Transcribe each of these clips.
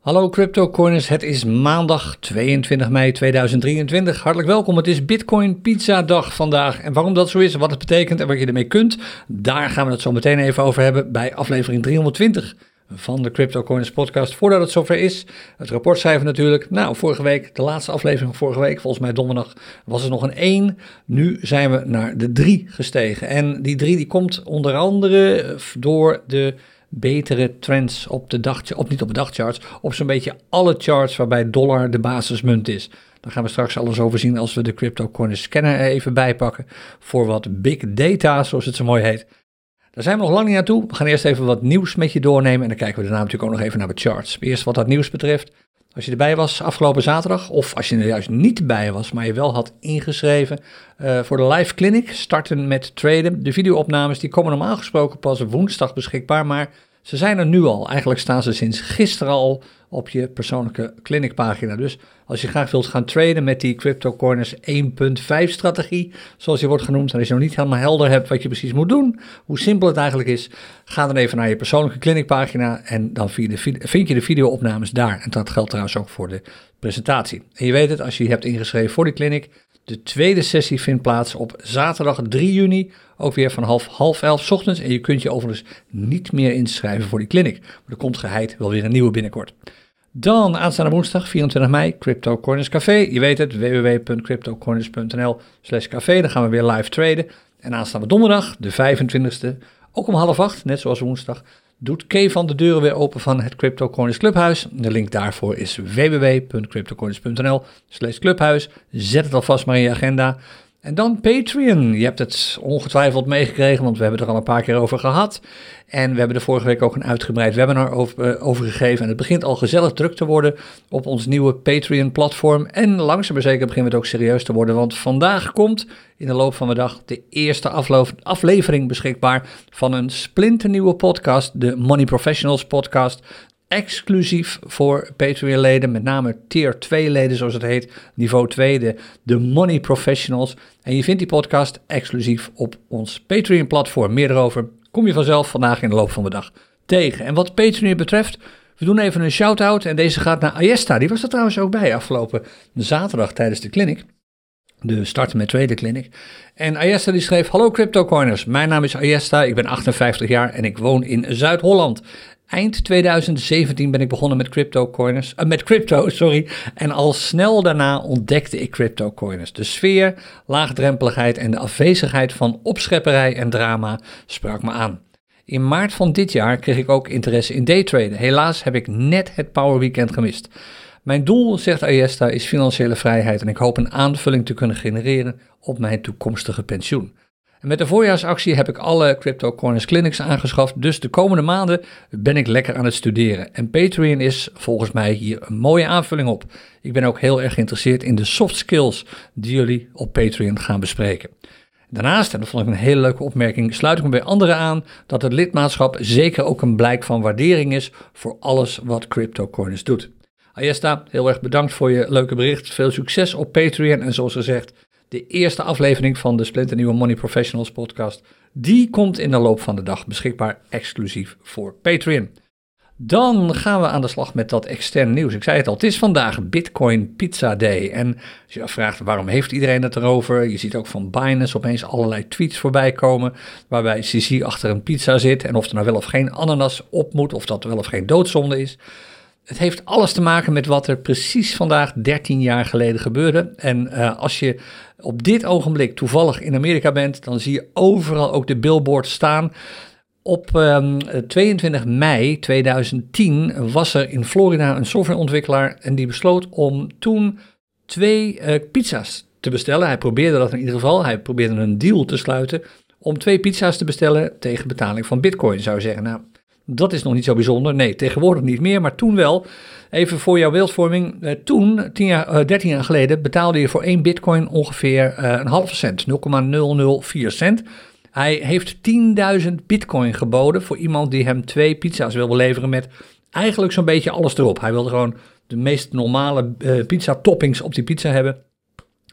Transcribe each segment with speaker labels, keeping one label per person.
Speaker 1: Hallo CryptoCoiners, het is maandag 22 mei 2023. Hartelijk welkom, het is Bitcoin Pizza Dag vandaag. En waarom dat zo is, wat het betekent en wat je ermee kunt, daar gaan we het zo meteen even over hebben bij aflevering 320 van de CryptoCoiners podcast. Voordat het zover is, het rapportcijfer natuurlijk. Nou, vorige week, de laatste aflevering van vorige week, volgens mij donderdag, was er nog een 1. Nu zijn we naar de 3 gestegen. En die 3 die komt onder andere door de betere trends op de dag, op niet op de dagcharts, op zo'n beetje alle charts waarbij dollar de basismunt is. Daar gaan we straks alles over zien als we de CryptoCoin scanner er even bijpakken voor wat big data, zoals het zo mooi heet. Daar zijn we nog lang niet naartoe. We gaan eerst even wat nieuws met je doornemen en dan kijken we daarna natuurlijk ook nog even naar de charts. Eerst wat dat nieuws betreft. Als je erbij was afgelopen zaterdag, of als je er juist niet bij was, maar je wel had ingeschreven uh, voor de live clinic, starten met traden. De videoopnames die komen normaal gesproken pas woensdag beschikbaar, maar ze zijn er nu al. Eigenlijk staan ze sinds gisteren al op je persoonlijke clinicpagina. Dus als je graag wilt gaan traden met die CryptoCorners 1.5 strategie, zoals die wordt genoemd, en als je nog niet helemaal helder hebt wat je precies moet doen, hoe simpel het eigenlijk is, ga dan even naar je persoonlijke clinicpagina en dan vind je de videoopnames daar. En dat geldt trouwens ook voor de presentatie. En je weet het, als je je hebt ingeschreven voor die clinic, de tweede sessie vindt plaats op zaterdag 3 juni, ook weer van half, half elf ochtends. En je kunt je overigens niet meer inschrijven voor die clinic. Maar er komt geheid wel weer een nieuwe binnenkort. Dan aanstaande woensdag 24 mei, Crypto Corners Café. Je weet het, www.cryptocorners.nl slash café. Dan gaan we weer live traden. En aanstaande donderdag, de 25e, ook om half acht, net zoals woensdag, doet Kay van de deuren weer open van het CryptoCoins Clubhuis. De link daarvoor is www.cryptocoins.nl slash clubhuis. Zet het alvast maar in je agenda. En dan Patreon. Je hebt het ongetwijfeld meegekregen, want we hebben het er al een paar keer over gehad. En we hebben er vorige week ook een uitgebreid webinar over, over gegeven. En het begint al gezellig druk te worden op ons nieuwe Patreon-platform. En langzaam maar zeker begint het ook serieus te worden. Want vandaag komt in de loop van de dag de eerste aflevering beschikbaar van een splinternieuwe podcast. De Money Professionals podcast exclusief voor Patreon-leden, met name tier 2-leden zoals het heet, niveau 2, de, Money Professionals. En je vindt die podcast exclusief op ons Patreon-platform. Meer erover kom je vanzelf vandaag in de loop van de dag tegen. En wat Patreon betreft, we doen even een shout-out en deze gaat naar Ayesta. Die was er trouwens ook bij afgelopen zaterdag tijdens de clinic. De starten met tweede clinic. En Ayesta die schreef: Hallo CryptoCoiners, mijn naam is Ayesta, ik ben 58 jaar en ik woon in Zuid-Holland. Eind 2017 ben ik begonnen met cryptocoiners, uh, met crypto, sorry. En al snel daarna ontdekte ik cryptocoiners. De sfeer, laagdrempeligheid en de afwezigheid van opschepperij en drama sprak me aan. In maart van dit jaar kreeg ik ook interesse in daytraden. Helaas heb ik net het Power Weekend gemist. Mijn doel, zegt Ayesta, is financiële vrijheid en ik hoop een aanvulling te kunnen genereren op mijn toekomstige pensioen. Met de voorjaarsactie heb ik alle CryptoCoiners Clinics aangeschaft, dus de komende maanden ben ik lekker aan het studeren. En Patreon is volgens mij hier een mooie aanvulling op. Ik ben ook heel erg geïnteresseerd in de soft skills die jullie op Patreon gaan bespreken. Daarnaast, en dat vond ik een hele leuke opmerking, sluit ik me bij anderen aan dat het lidmaatschap zeker ook een blijk van waardering is voor alles wat CryptoCoiners doet. Ayesta, heel erg bedankt voor je leuke bericht. Veel succes op Patreon en zoals gezegd, de eerste aflevering van de Splinternieuwe Money Professionals podcast. Die komt in de loop van de dag beschikbaar exclusief voor Patreon. Dan gaan we aan de slag met dat externe nieuws. Ik zei het al, het is vandaag Bitcoin Pizza Day. En als je afvraagt waarom heeft iedereen het erover, je ziet ook van Binance opeens allerlei tweets voorbij komen. Waarbij CC achter een pizza zit en of er nou wel of geen ananas op moet, of dat wel of geen doodzonde is. Het heeft alles te maken met wat er precies vandaag 13 jaar geleden gebeurde. En uh, als je op dit ogenblik toevallig in Amerika bent, dan zie je overal ook de billboards staan. Op um, ehm, 22 mei 2010 was er in Florida een softwareontwikkelaar en die besloot om toen twee uh, pizza's te bestellen. Hij probeerde dat in ieder geval. Hij probeerde een deal te sluiten om twee pizza's te bestellen tegen betaling van bitcoin. Zou je zeggen, nou, dat is nog niet zo bijzonder. Nee, tegenwoordig niet meer, maar toen wel. Even voor jouw beeldvorming. Eh, toen, 10 jaar, 13 eh, jaar geleden, betaalde je voor één bitcoin ongeveer eh, een halve cent, 0,004 cent. Hij heeft 10.000 bitcoin geboden voor iemand die hem twee pizza's wil leveren met eigenlijk zo'n beetje alles erop. Hij wilde gewoon de meest normale pizza toppings op die pizza hebben.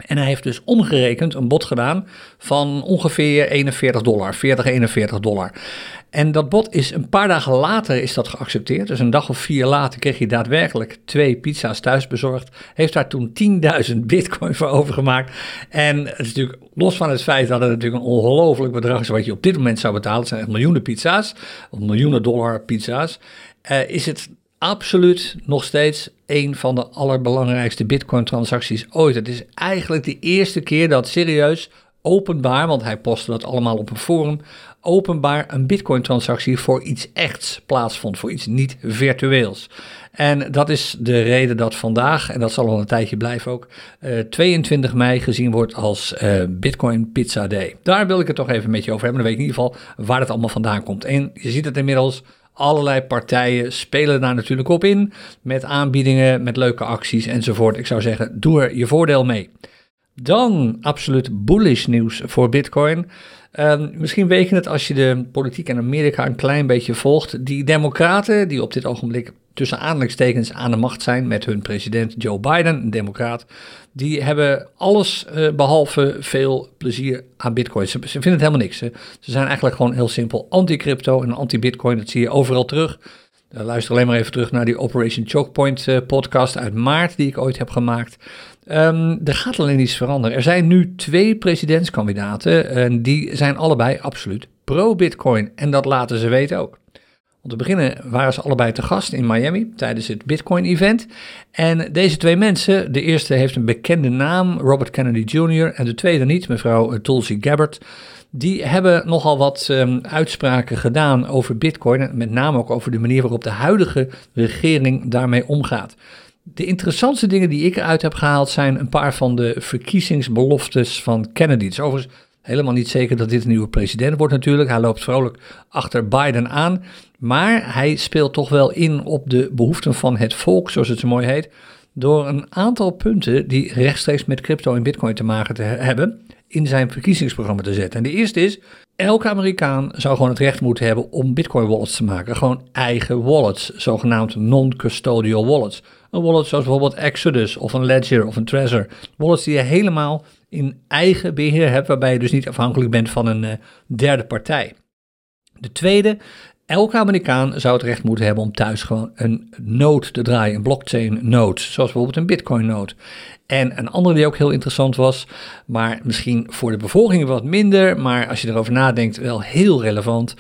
Speaker 1: En hij heeft dus omgerekend een bod gedaan van ongeveer 41 dollar, 40, 41 dollar. En dat bod is een paar dagen later is dat geaccepteerd. Dus een dag of vier later kreeg hij daadwerkelijk twee pizza's thuis bezorgd. Heeft daar toen 10.000 bitcoin voor overgemaakt. En het is natuurlijk, los van het feit dat het natuurlijk een ongelooflijk bedrag is wat je op dit moment zou betalen. Het zijn echt miljoenen pizza's, of miljoenen dollar pizza's. Uh, is het absoluut nog steeds een van de allerbelangrijkste Bitcoin-transacties ooit. Het is eigenlijk de eerste keer dat serieus openbaar, want hij postte dat allemaal op een forum, openbaar een Bitcoin-transactie voor iets echts plaatsvond, voor iets niet virtueels. En dat is de reden dat vandaag, en dat zal al een tijdje blijven ook, uh, 22 mei gezien wordt als uh, Bitcoin Pizza Day. Daar wil ik het toch even met je over hebben. Dan weet ik in ieder geval waar het allemaal vandaan komt. En je ziet het inmiddels, Allerlei partijen spelen daar natuurlijk op in. Met aanbiedingen, met leuke acties enzovoort. Ik zou zeggen, doe er je voordeel mee. Dan absoluut bullish nieuws voor Bitcoin. Ehm, misschien weet je het als je de politiek in Amerika een klein beetje volgt. Die democraten die op dit ogenblik tussen aanhalingstekens aan de macht zijn met hun president Joe Biden, een democraat, die hebben alles uh, behalve veel plezier aan bitcoin. Ze, vinden het helemaal niks. Ze zijn eigenlijk gewoon heel simpel anti-crypto en anti-bitcoin. Dat zie je overal terug. Uh, luister alleen maar even terug naar die Operation Chokepoint uh, podcast uit maart die ik ooit heb gemaakt. Um, er gaat alleen iets veranderen. Er zijn nu twee presidentskandidaten en die zijn allebei absoluut pro-bitcoin. En dat laten ze weten ook. Om te beginnen waren ze allebei te gast in Miami tijdens het Bitcoin-event. En deze twee mensen, de eerste heeft een bekende naam, Robert Kennedy Jr., en de tweede niet, mevrouw Tulsi Gabbard. Die hebben nogal wat um, uitspraken gedaan over Bitcoin, met name ook over de manier waarop de huidige regering daarmee omgaat. De interessantste dingen die ik eruit heb gehaald zijn een paar van de verkiezingsbeloftes van Kennedy. Het overigens helemaal niet zeker dat dit een nieuwe president wordt natuurlijk. Hij loopt vrolijk achter Biden aan. Maar hij speelt toch wel in op de behoeften van het volk, zoals het zo mooi heet. Door een aantal punten die rechtstreeks met crypto en bitcoin te maken te hebben, in zijn verkiezingsprogramma te zetten. En de eerste is, elke Amerikaan zou gewoon het recht moeten hebben om bitcoin wallets te maken. Gewoon eigen wallets, zogenaamd non-custodial wallets. Een wallet zoals bijvoorbeeld Exodus of een Ledger of een Trezor. Wallets die je helemaal in eigen beheer hebt, waarbij je dus niet afhankelijk bent van een uh, derde partij. De tweede Elke Amerikaan zou het recht moeten hebben om thuis gewoon een node te draaien, een blockchain node, zoals bijvoorbeeld een bitcoin node. En een andere die ook heel interessant was, maar misschien voor de bevolking wat minder, maar als je erover nadenkt wel heel relevant.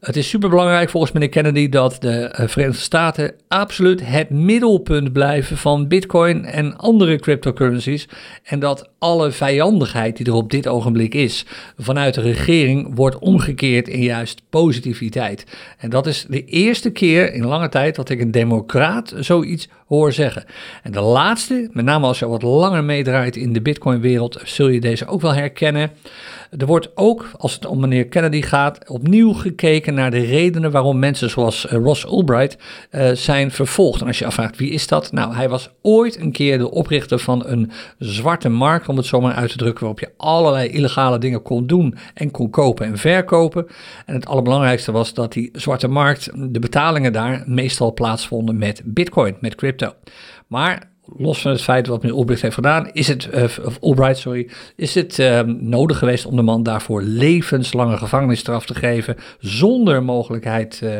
Speaker 1: Het is superbelangrijk volgens meneer Kennedy dat de eh, Verenigde Staten absoluut het middelpunt blijven van bitcoin en andere cryptocurrencies. En dat alle vijandigheid die er op dit ogenblik is vanuit de regering wordt omgekeerd in juist positiviteit. En dat is de eerste keer in lange tijd dat ik een democraat zoiets hoor zeggen. En de laatste, met name als je wat langer meedraait in de Bitcoin-wereld, zul je deze ook wel herkennen. Er wordt ook, als het om meneer Kennedy gaat, opnieuw gekeken naar de redenen waarom mensen zoals eh, Ross Ulbright uh, zijn vervolgd. En als je afvraagt wie is dat? Nou, hij was ooit een keer de oprichter van een zwarte markt, om het zo maar uit te drukken, waarop je allerlei illegale dingen kon doen en kon kopen en verkopen. En het allerbelangrijkste was dat die zwarte markt, de betalingen daar meestal plaatsvonden met bitcoin, met crypto. Maar los van het feit wat meneer Ulbricht heeft gedaan, is het, uh, of Albright, sorry, is het uh, nodig geweest om de man daarvoor levenslange gevangenisstraf te geven, zonder mogelijkheid, uh,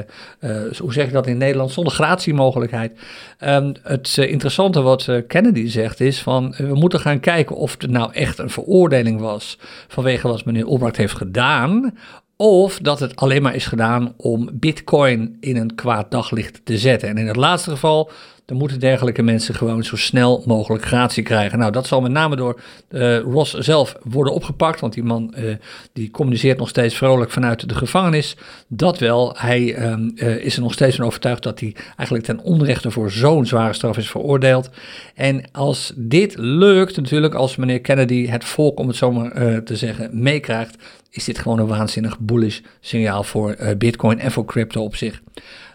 Speaker 1: hoe zeg je dat in Nederland, zonder gratiemogelijkheid. Um, het interessante wat Kennedy zegt is van, we moeten gaan kijken of het nou echt een veroordeling was vanwege wat meneer Albright heeft gedaan, of dat het alleen maar is gedaan om Bitcoin in een kwaad daglicht te zetten. En in het laatste geval dan moeten dergelijke mensen gewoon zo snel mogelijk gratie krijgen. Nou, dat zal met name door uh, Ross zelf worden opgepakt, want die man uh, die communiceert nog steeds vrolijk vanuit de gevangenis. Dat wel, hij um, uh, is er nog steeds van overtuigd dat hij eigenlijk ten onrechte voor zo'n zware straf is veroordeeld. En als dit lukt, natuurlijk, als meneer Kennedy het volk, om het zo maar te zeggen, meekrijgt, is dit gewoon een waanzinnig bullish signaal voor Bitcoin en voor crypto op zich.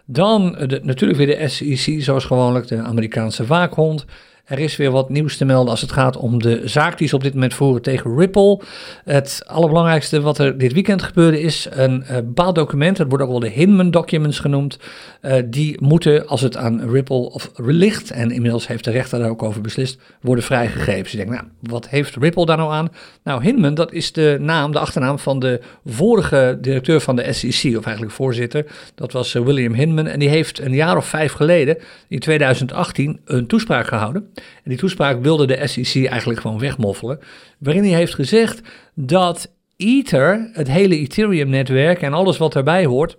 Speaker 1: Dan de, natuurlijk weer de SEC, zoals gewoonlijk, de Amerikaanse waakhond. Er is weer wat nieuws te melden als het gaat om de zaak die ze op dit moment voeren tegen Ripple. Het allerbelangrijkste wat er dit weekend gebeurde is een uh, bepaald document, het wordt ook wel de Hinman documents genoemd. Uh, die moeten, als het aan Ripple of ligt, en inmiddels heeft de rechter daar ook over beslist, worden vrijgegeven. Dus je denkt, nou, wat heeft Ripple daar nou aan? Nou, Hinman, dat is de naam, de achternaam van de vorige directeur van de SEC, of eigenlijk voorzitter. Dat was uh, William Hinman en die heeft een jaar of vijf geleden, in 2018, een toespraak gehouden. En die toespraak wilde de SEC eigenlijk gewoon wegmoffelen. Waarin hij heeft gezegd dat Ether, het hele Ethereum-netwerk en alles wat daarbij hoort,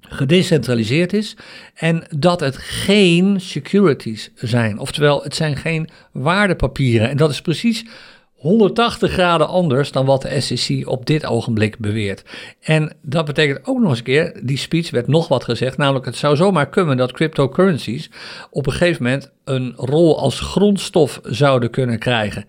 Speaker 1: gedecentraliseerd is en dat het geen securities zijn. Oftewel, het zijn geen waardepapieren. En dat is precies 180 graden anders dan wat de SEC op dit ogenblik beweert. En dat betekent ook nog eens een keer, die speech werd nog wat gezegd, namelijk het zou zomaar kunnen dat cryptocurrencies op een gegeven moment een rol als grondstof zouden kunnen krijgen.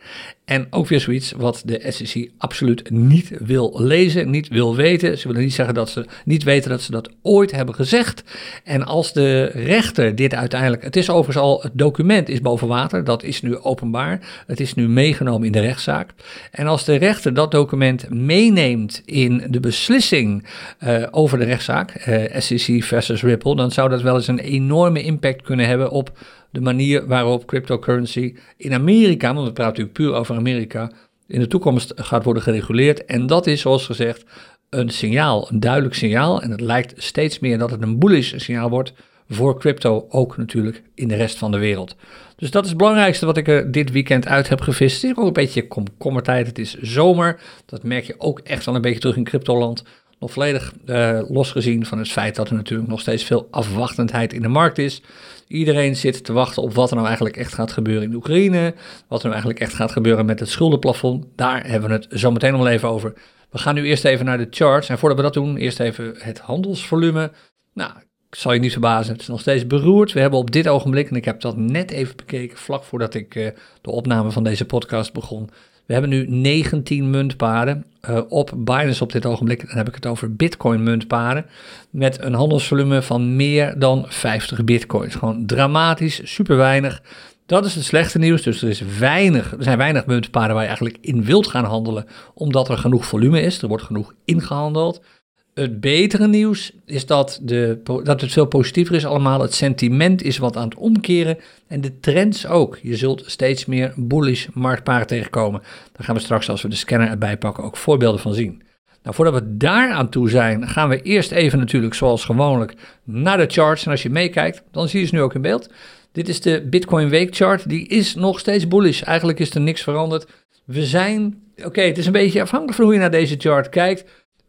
Speaker 1: En ook weer zoiets wat de SEC absoluut niet wil lezen, niet wil weten. Ze willen niet zeggen dat ze niet weten dat ze dat ooit hebben gezegd. En als de rechter dit uiteindelijk, het is overigens al, het document is boven water, dat is nu openbaar. Het is nu meegenomen in de rechtszaak. En als de rechter dat document meeneemt in de beslissing uh, over de rechtszaak, uh, SEC versus Ripple, dan zou dat wel eens een enorme impact kunnen hebben op de manier waarop cryptocurrency in Amerika, want we praten natuurlijk puur over Amerika, in de toekomst gaat worden gereguleerd. En dat is, zoals gezegd, een signaal, een duidelijk signaal. En het lijkt steeds meer dat het een bullish signaal wordt voor crypto, ook natuurlijk in de rest van de wereld. Dus dat is het belangrijkste wat ik er dit weekend uit heb gevist. Het is ook een beetje komkommertijd, het is zomer. Dat merk je ook echt wel een beetje terug in cryptoland. Nog volledig uh, losgezien van het feit dat er natuurlijk nog steeds veel afwachtendheid in de markt is. Iedereen zit te wachten op wat er nou eigenlijk echt gaat gebeuren in Oekraïne. Wat er nou eigenlijk echt gaat gebeuren met het schuldenplafond. Daar hebben we het zo meteen nog even over. We gaan nu eerst even naar de charts. En voordat we dat doen, eerst even het handelsvolume. Nou, zal je niet verbazen, het is nog steeds beroerd. We hebben op dit ogenblik, en ik heb dat net even bekeken, vlak voordat ik uh, de opname van deze podcast begon. We hebben nu 19 muntparen uh, op Binance op dit ogenblik. Dan heb ik het over Bitcoin muntparen. Met een handelsvolume van meer dan 50 Bitcoins. Gewoon dramatisch, super weinig. Dat is het slechte nieuws. Dus er, is weinig, er zijn weinig muntparen waar je eigenlijk in wilt gaan handelen. Omdat er genoeg volume is. Er wordt genoeg ingehandeld. Het betere nieuws is dat, de, dat het veel positiever is allemaal. Het sentiment is wat aan het omkeren en de trends ook. Je zult steeds meer bullish marktparen tegenkomen. Daar gaan we straks, als we de scanner erbij pakken, ook voorbeelden van zien. Nou, voordat we daar aan toe zijn, gaan we eerst even natuurlijk zoals gewoonlijk naar de charts. En als je meekijkt, dan zie je ze nu ook in beeld. Dit is de Bitcoin Week chart. Die is nog steeds bullish. Eigenlijk is er niks veranderd. We zijn, oké, het is een beetje afhankelijk van hoe je naar deze chart kijkt.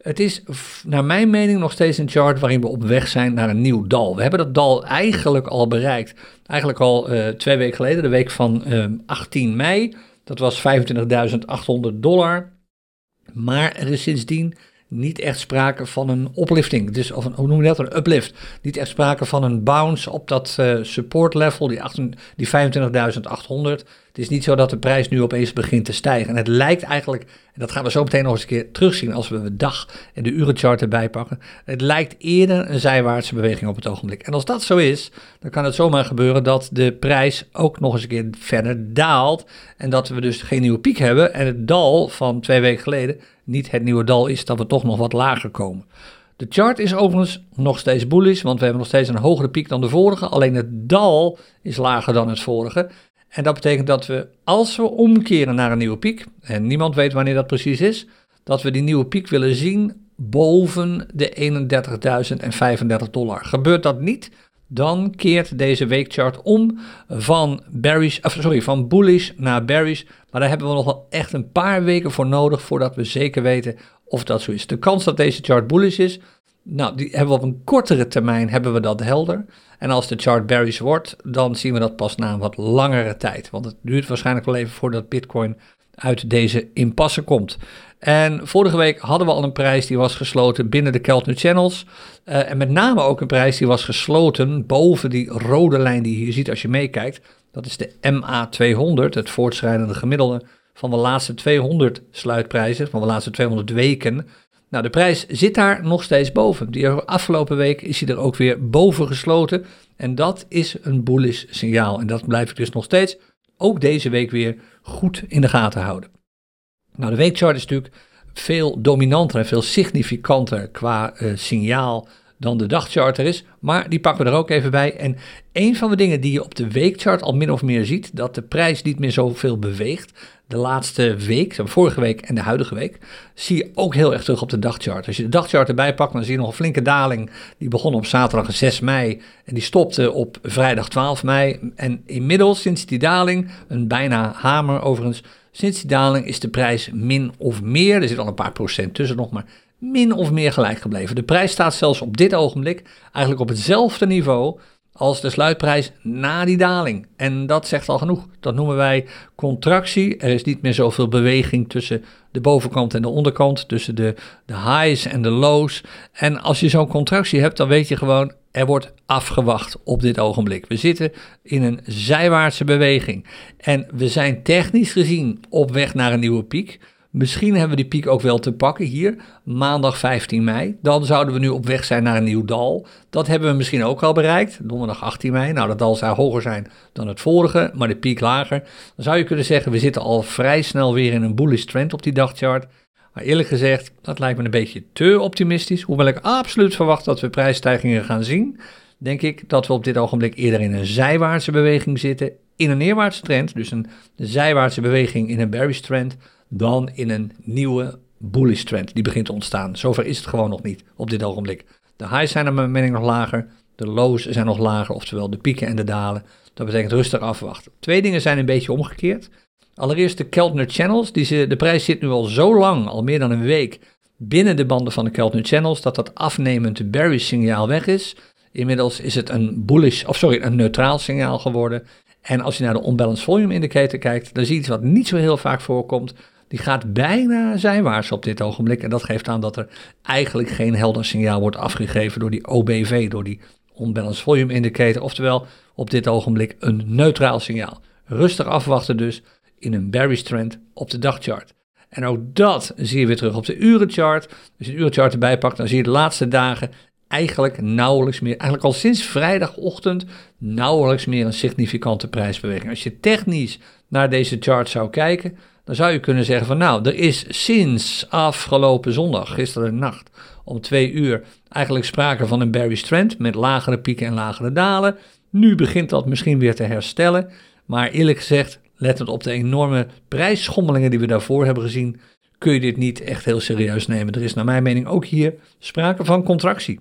Speaker 1: Het is naar mijn mening nog steeds een chart waarin we op weg zijn naar een nieuw dal. We hebben dat dal eigenlijk al bereikt. Eigenlijk al uh, twee weken geleden, de week van uh, ehm, 18 mei. Dat was 25.800 dollar. Maar er is sindsdien niet echt sprake van een oplifting. Dus, of een, hoe noem je dat? Een uplift. Niet echt sprake van een bounce op dat uh, support level, die, die 25.800. Het is niet zo dat de prijs nu opeens begint te stijgen. En het lijkt eigenlijk, en dat gaan we zo meteen nog eens een keer terugzien als we de dag- en de urenchart erbij pakken. Het lijkt eerder een zijwaartse beweging op het ogenblik. En als dat zo is, dan kan het zomaar gebeuren dat de prijs ook nog eens een keer verder daalt. En dat we dus geen nieuwe piek hebben. En het dal van twee weken geleden niet het nieuwe dal is, dat we toch nog wat lager komen. De chart is overigens nog steeds bullish, want we hebben nog steeds een hogere piek dan de vorige. Alleen het dal is lager dan het vorige. En dat betekent dat we, als we omkeren naar een nieuwe piek, en niemand weet wanneer dat precies is, dat we die nieuwe piek willen zien boven de 31.035 dollar. Gebeurt dat niet, dan keert deze weekchart om van, bearish, sorry, van bullish naar bearish. Maar daar hebben we nog wel echt een paar weken voor nodig voordat we zeker weten of dat zo is. De kans dat deze chart bullish is, nou, die hebben we op een kortere termijn hebben we dat helder. En als de chart bearish wordt, dan zien we dat pas na een wat langere tijd. Want het duurt waarschijnlijk wel even voordat Bitcoin uit deze impasse komt. En vorige week hadden we al een prijs die was gesloten binnen de Keltner Channels. Uh, en met name ook een prijs die was gesloten boven die rode lijn die je hier ziet als je meekijkt. Dat is de MA200, het voortschrijdende gemiddelde van de laatste 200 sluitprijzen, van de laatste 200 weken. Nou, de prijs zit daar nog steeds boven. Die afgelopen week is hij er ook weer boven gesloten. En dat is een bullish signaal. En dat blijf ik dus nog steeds ook deze week weer goed in de gaten houden. Nou, de weekchart is natuurlijk veel dominanter en veel significanter qua uh, signaal dan de dagcharter is. Maar die pakken we er ook even bij. En een van de dingen die je op de weekchart al min of meer ziet, dat de prijs niet meer zoveel beweegt. De laatste week, vorige week en de huidige week, zie je ook heel erg terug op de dagchart. Als je de dagchart erbij pakt, dan zie je nog een flinke daling. Die begon op zaterdag 6 mei en die stopte op vrijdag 12 mei. En inmiddels, sinds die daling, een bijna hamer overigens, sinds die daling is de prijs min of meer, er zit al een paar procent tussen nog, maar min of meer gelijk gebleven. De prijs staat zelfs op dit ogenblik eigenlijk op hetzelfde niveau als de sluitprijs na die daling. En dat zegt al genoeg. Dat noemen wij contractie. Er is niet meer zoveel beweging tussen de bovenkant en de onderkant, tussen de, de highs en de lows. En als je zo'n contractie hebt, dan weet je gewoon, er wordt afgewacht op dit ogenblik. We zitten in een zijwaartse beweging. En we zijn technisch gezien op weg naar een nieuwe piek. Misschien hebben we die piek ook wel te pakken hier, maandag 15 mei. Dan zouden we nu op weg zijn naar een nieuw dal. Dat hebben we misschien ook al bereikt, donderdag 18 mei. Nou, dat dal zou hoger zijn dan het vorige, maar de piek lager. Dan zou je kunnen zeggen, we zitten al vrij snel weer in een bullish trend op die dagchart. Maar eerlijk gezegd, dat lijkt me een beetje te optimistisch. Hoewel ik absoluut verwacht dat we prijsstijgingen gaan zien, denk ik dat we op dit ogenblik eerder in een zijwaartse beweging zitten. In een neerwaartse trend, dus een zijwaartse beweging in een bearish trend dan in een nieuwe bullish trend die begint te ontstaan. Zover is het gewoon nog niet op dit ogenblik. De highs zijn naar mijn mening nog lager, de lows zijn nog lager, oftewel de pieken en de dalen. Dat betekent rustig afwachten. Twee dingen zijn een beetje omgekeerd. Allereerst de Keltner Channels. Die de prijs zit nu al zo lang, al meer dan een week, binnen de banden van de Keltner Channels, dat dat afnemend bearish signaal weg is. Inmiddels is het een bullish, of sorry, een neutraal signaal geworden. En als je naar de unbalanced volume indicator kijkt, dan zie je iets wat niet zo heel vaak voorkomt die gaat bijna zijwaarts op dit ogenblik. En dat geeft aan dat er eigenlijk geen helder signaal wordt afgegeven door die OBV, door die Unbalanced Volume Indicator. Oftewel op dit ogenblik een neutraal signaal. Rustig afwachten dus in een bearish trend op de dagchart. En ook dat zie je weer terug op de urenchart. Als je de urenchart erbij pakt, dan zie je de laatste dagen eigenlijk nauwelijks meer, eigenlijk al sinds vrijdagochtend, nauwelijks meer een significante prijsbeweging. Als je technisch naar deze chart zou kijken, dan zou je kunnen zeggen van nou, er is sinds afgelopen zondag, gisteren nacht, om twee uur eigenlijk sprake van een bearish trend met lagere pieken en lagere dalen. Nu begint dat misschien weer te herstellen, maar eerlijk gezegd, lettend op de enorme prijsschommelingen die we daarvoor hebben gezien, kun je dit niet echt heel serieus nemen. Er is naar mijn mening ook hier sprake van contractie.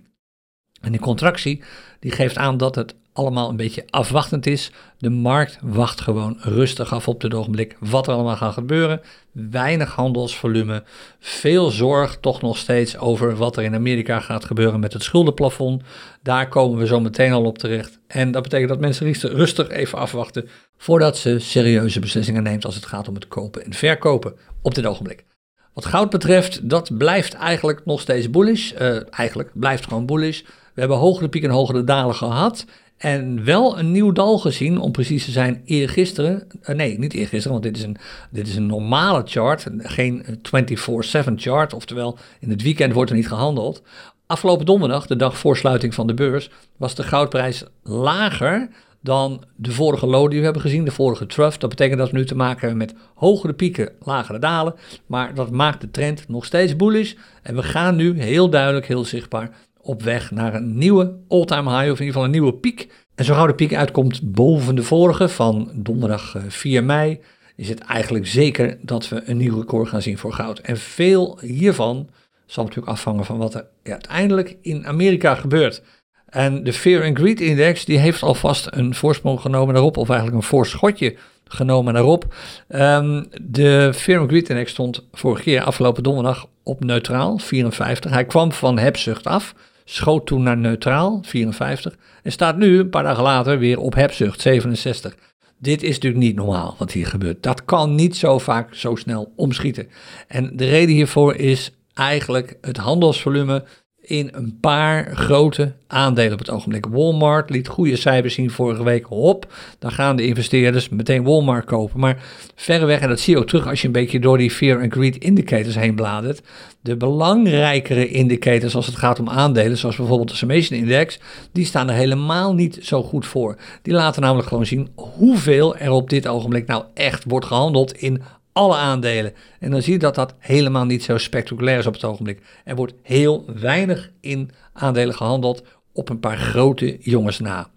Speaker 1: En die contractie die geeft aan dat het allemaal een beetje afwachtend is. De markt wacht gewoon rustig af op dit ogenblik wat er allemaal gaat gebeuren. Weinig handelsvolume, veel zorg toch nog steeds over wat er in Amerika gaat gebeuren met het schuldenplafond. Daar komen we zo meteen al op terecht. En dat betekent dat mensen rustig even afwachten voordat ze serieuze beslissingen neemt als het gaat om het kopen en verkopen op dit ogenblik. Wat goud betreft, dat blijft eigenlijk nog steeds bullish. Uh, eigenlijk blijft gewoon bullish. We hebben hogere pieken en hogere dalen gehad. En wel een nieuw dal gezien, om precies te zijn, eergisteren. Uh, nee, niet eergisteren, want dit is, een, dit is een normale chart. Geen 24-7 chart, oftewel in het weekend wordt er niet gehandeld. Afgelopen donderdag, de dag voor sluiting van de beurs, was de goudprijs lager dan de vorige low die we hebben gezien, de vorige trough. Dat betekent dat we nu te maken hebben met hogere pieken, lagere dalen. Maar dat maakt de trend nog steeds bullish. En we gaan nu heel duidelijk, heel zichtbaar op weg naar een nieuwe all-time high, of in ieder geval een nieuwe piek. En zo gauw de piek uitkomt boven de vorige van donderdag 4 eh, mei, is het eigenlijk zeker dat we een nieuw record gaan zien voor goud. En veel hiervan zal natuurlijk afhangen van wat er uiteindelijk in Amerika gebeurt. En de Fear and Greed Index die heeft alvast een voorsprong genomen daarop, of eigenlijk een voorschotje genomen daarop. Um, de Fear and Greed Index stond vorige keer afgelopen donderdag op neutraal, 54. Hij kwam van hebzucht af schoot toen naar neutraal, 54, en staat nu een paar dagen later weer op hebzucht, 67. Dit is natuurlijk niet normaal wat hier gebeurt. Dat kan niet zo vaak zo snel omschieten. En de reden hiervoor is eigenlijk het handelsvolume in een paar grote aandelen op het ogenblik. Walmart liet goede cijfers zien vorige week. Hop, dan gaan de investeerders meteen Walmart kopen. Maar verreweg, en dat zie je ook terug als je een beetje door die fear and greed indicators heen bladert. De belangrijkere indicators als het gaat om aandelen, zoals bijvoorbeeld de Summation Index, die staan er helemaal niet zo goed voor. Die laten namelijk gewoon zien hoeveel er op dit ogenblik nou echt wordt gehandeld in alle aandelen. En dan zie je dat dat helemaal niet zo spectaculair is op het ogenblik. Er wordt heel weinig in aandelen gehandeld op een paar grote jongens na.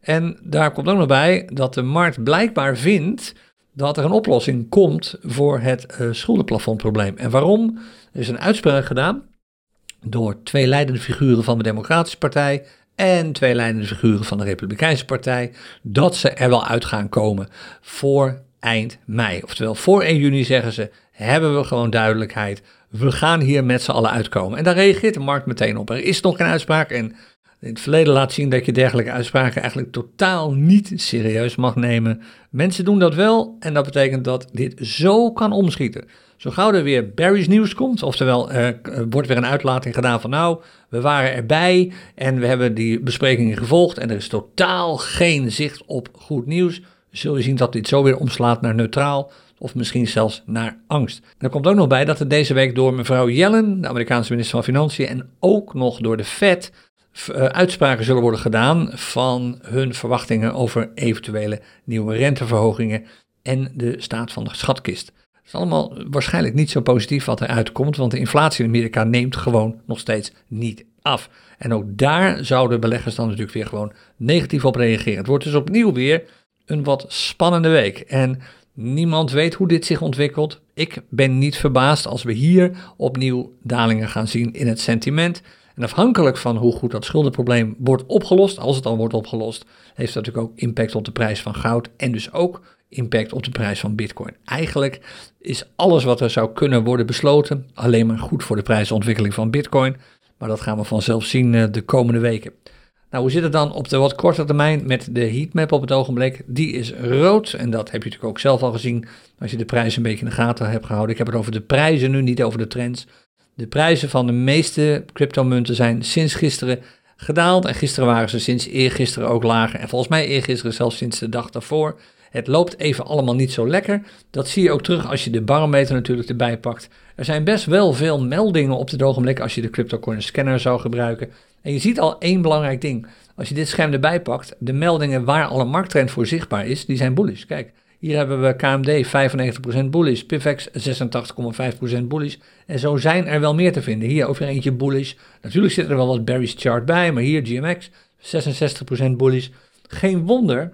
Speaker 1: En daar komt ook nog bij dat de markt blijkbaar vindt dat er een oplossing komt voor het uh, schuldenplafondprobleem. En waarom? Er is een uitspraak gedaan door twee leidende figuren van de Democratische Partij en twee leidende figuren van de Republikeinse Partij, dat ze er wel uit gaan komen voor eind mei. Oftewel, voor 1 juni zeggen ze, hebben we gewoon duidelijkheid. We gaan hier met z'n allen uitkomen. En daar reageert de markt meteen op. Er is nog geen uitspraak en in het verleden laat zien dat je dergelijke uitspraken eigenlijk totaal niet serieus mag nemen. Mensen doen dat wel en dat betekent dat dit zo kan omschieten. Zo gauw er weer Barry's nieuws komt, oftewel er wordt weer een uitlating gedaan van nou, we waren erbij en we hebben die besprekingen gevolgd en er is totaal geen zicht op goed nieuws zul je zien dat dit zo weer omslaat naar neutraal of misschien zelfs naar angst. Er komt ook nog bij dat er deze week door mevrouw Yellen, de Amerikaanse minister van Financiën, en ook nog door de Fed uh, uitspraken zullen worden gedaan van hun verwachtingen over eventuele nieuwe renteverhogingen en de staat van de schatkist. Het is allemaal waarschijnlijk niet zo positief wat eruit komt, want de inflatie in Amerika neemt gewoon nog steeds niet af. En ook daar zouden beleggers dan natuurlijk weer gewoon negatief op reageren. Het wordt dus opnieuw weer een wat spannende week. En niemand weet hoe dit zich ontwikkelt. Ik ben niet verbaasd als we hier opnieuw dalingen gaan zien in het sentiment. En afhankelijk van hoe goed dat schuldenprobleem wordt opgelost, als het al wordt opgelost, heeft dat natuurlijk ook impact op de prijs van goud en dus ook impact op de prijs van Bitcoin. Eigenlijk is alles wat er zou kunnen worden besloten alleen maar goed voor de prijsontwikkeling van Bitcoin. Maar dat gaan we vanzelf zien eh, de komende weken. Nou, hoe zit het dan op de wat korte termijn met de heatmap op het ogenblik? Die is rood en dat heb je natuurlijk ook zelf al gezien als je de prijzen een beetje in de gaten hebt gehouden. Ik heb het over de prijzen nu, niet over de trends. De prijzen van de meeste cryptomunten zijn sinds gisteren gedaald en gisteren waren ze sinds eergisteren ook lager en volgens mij eergisteren zelfs sinds de dag daarvoor. Het loopt even allemaal niet zo lekker. Dat zie je ook terug als je de barometer natuurlijk erbij pakt. Er zijn best wel veel meldingen op dit ogenblik als je de CryptoCoin scanner zou gebruiken. En je ziet al één belangrijk ding. Als je dit scherm erbij pakt, de meldingen waar alle markttrend voor zichtbaar is, die zijn bullish. Kijk, hier hebben we KMD 95% bullish, Pivx 86,5% bullish. En zo zijn er wel meer te vinden. Hier over eentje bullish. Natuurlijk zit er wel wat Barry's chart bij, maar hier GMX 66% bullish. Geen wonder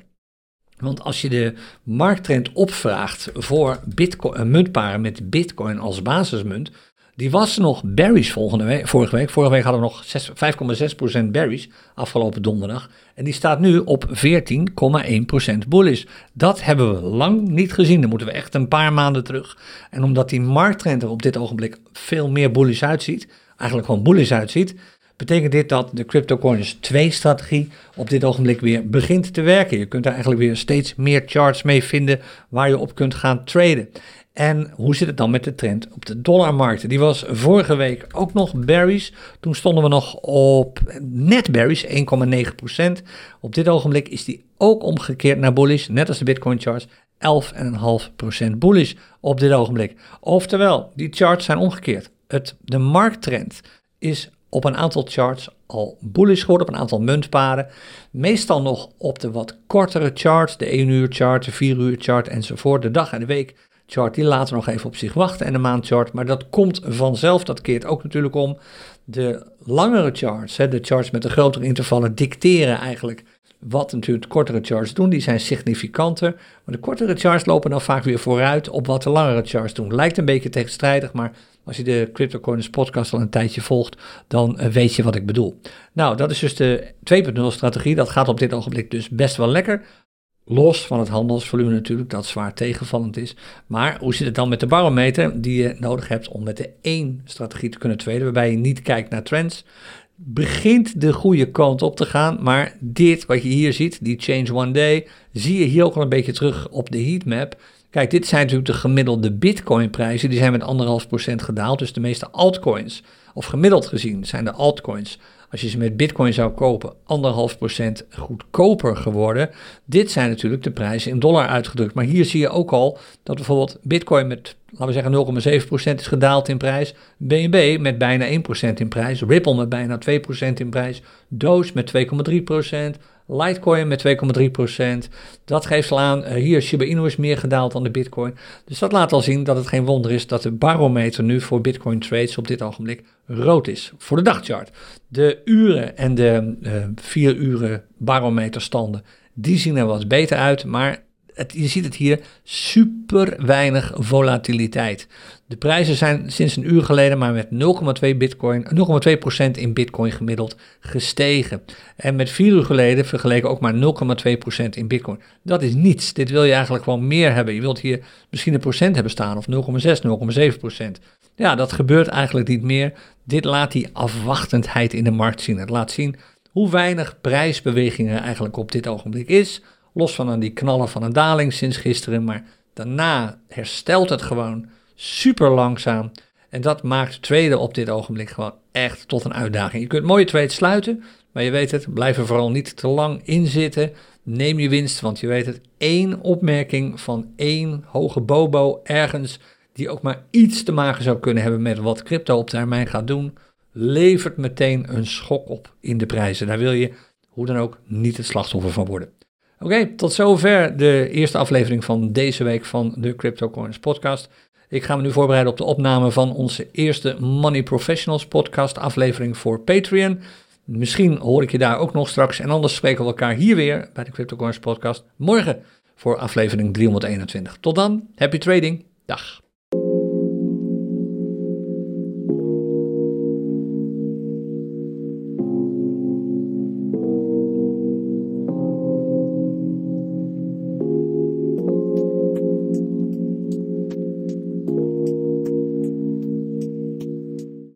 Speaker 1: want als je de markttrend opvraagt voor bitcoin, eh, muntparen met bitcoin als basismunt, die was nog berries vorige week. Vorige week hadden we nog 5,6% berries afgelopen donderdag. En die staat nu op 14,1% bullish. Dat hebben we lang niet gezien. Dan moeten we echt een paar maanden terug. En omdat die markttrend er op dit ogenblik veel meer bullish uitziet, eigenlijk gewoon bullish uitziet, betekent dit dat de CryptoCoins 2-strategie op dit ogenblik weer begint te werken. Je kunt daar eigenlijk weer steeds meer charts mee vinden waar je op kunt gaan traden. En hoe zit het dan met de trend op de dollarmarkten? Die was vorige week ook nog berries. Toen stonden we nog op net berries, 1,9%. Op dit ogenblik is die ook omgekeerd naar bullish, net als de Bitcoin charts. 11,5% bullish op dit ogenblik. Oftewel, die charts zijn omgekeerd. Het, de markttrend is op een aantal charts al bullish geworden, op een aantal muntparen. Meestal nog op de wat kortere charts, de 1 uur chart, de 4 uur chart enzovoort. De dag en de week chart, die laten nog even op zich wachten en de maandchart. Maar dat komt vanzelf, dat keert ook natuurlijk om. De langere charts, de charts met de grotere intervallen, dicteren eigenlijk wat natuurlijk de kortere charts doen. Die zijn significanter. Maar de kortere charts lopen dan vaak weer vooruit op wat de langere charts doen. Lijkt een beetje tegenstrijdig, maar als je de CryptoCoins podcast al een tijdje volgt, dan eh, weet je wat ik bedoel. Nou, dat is dus de 2.0 strategie. Dat gaat op dit ogenblik dus best wel lekker. Los van het handelsvolume natuurlijk, dat zwaar tegenvallend is. Maar hoe zit het dan met de barometer die je nodig hebt om met de één strategie te kunnen traden, waarbij je niet kijkt naar trends? begint de goede kant op te gaan. Maar dit wat je hier ziet, die change one day, zie je hier ook al een beetje terug op de heatmap. Kijk, dit zijn natuurlijk de gemiddelde bitcoin-prijzen. Die zijn met anderhalf procent gedaald. Dus de meeste altcoins, of gemiddeld gezien, zijn de altcoins als je ze met bitcoin zou kopen, anderhalf procent goedkoper geworden. Dit zijn natuurlijk de prijzen in dollar uitgedrukt. Maar hier zie je ook al dat bijvoorbeeld bitcoin met, laten we zeggen, 0,7 procent is gedaald in prijs. BNB met bijna 1 procent in prijs. Ripple met bijna 2 procent in prijs. Doge met 2,3 procent. Litecoin met 2,3%. Dat geeft al aan, uh, hier Shiba Inu is meer gedaald dan de Bitcoin. Dus dat laat al zien dat het geen wonder is dat de barometer nu voor Bitcoin trades op dit ogenblik rood is. Voor de dagchart. De uren en de uh, vier uren barometerstanden, die zien er wat beter uit, maar je ziet het hier, super weinig volatiliteit. De prijzen zijn sinds een uur geleden maar met 0,2 bitcoin, 0,2% in bitcoin gemiddeld gestegen. En met vier uur geleden vergeleken ook maar 0,2% in bitcoin. Dat is niets. Dit wil je eigenlijk gewoon meer hebben. Je wilt hier misschien een procent hebben staan of 0,6, 0,7%. Ja, dat gebeurt eigenlijk niet meer. Dit laat die afwachtendheid in de markt zien. Het laat zien hoe weinig prijsbewegingen eigenlijk op dit ogenblik is. Los van die knallen van een daling sinds gisteren. Maar daarna herstelt het gewoon super langzaam. En dat maakt traden op dit ogenblik gewoon echt tot een uitdaging. Je kunt mooie trades sluiten, maar je weet het, blijf er vooral niet te lang in zitten. Neem je winst, want je weet het, één opmerking van één hoge bobo ergens, die ook maar iets te maken zou kunnen hebben met wat crypto op termijn gaat doen, levert meteen een schok op in de prijzen. Daar wil je hoe dan ook niet het slachtoffer van worden. Oké, tot zover de eerste aflevering van deze week van de Crypto Coins podcast. Ik ga me nu voorbereiden op de opname van onze eerste Money Professionals podcast aflevering voor Patreon. Misschien hoor ik je daar ook nog straks. En anders spreken we elkaar hier weer bij de CryptoCoins podcast morgen voor aflevering 321. Tot dan, happy trading. Dag.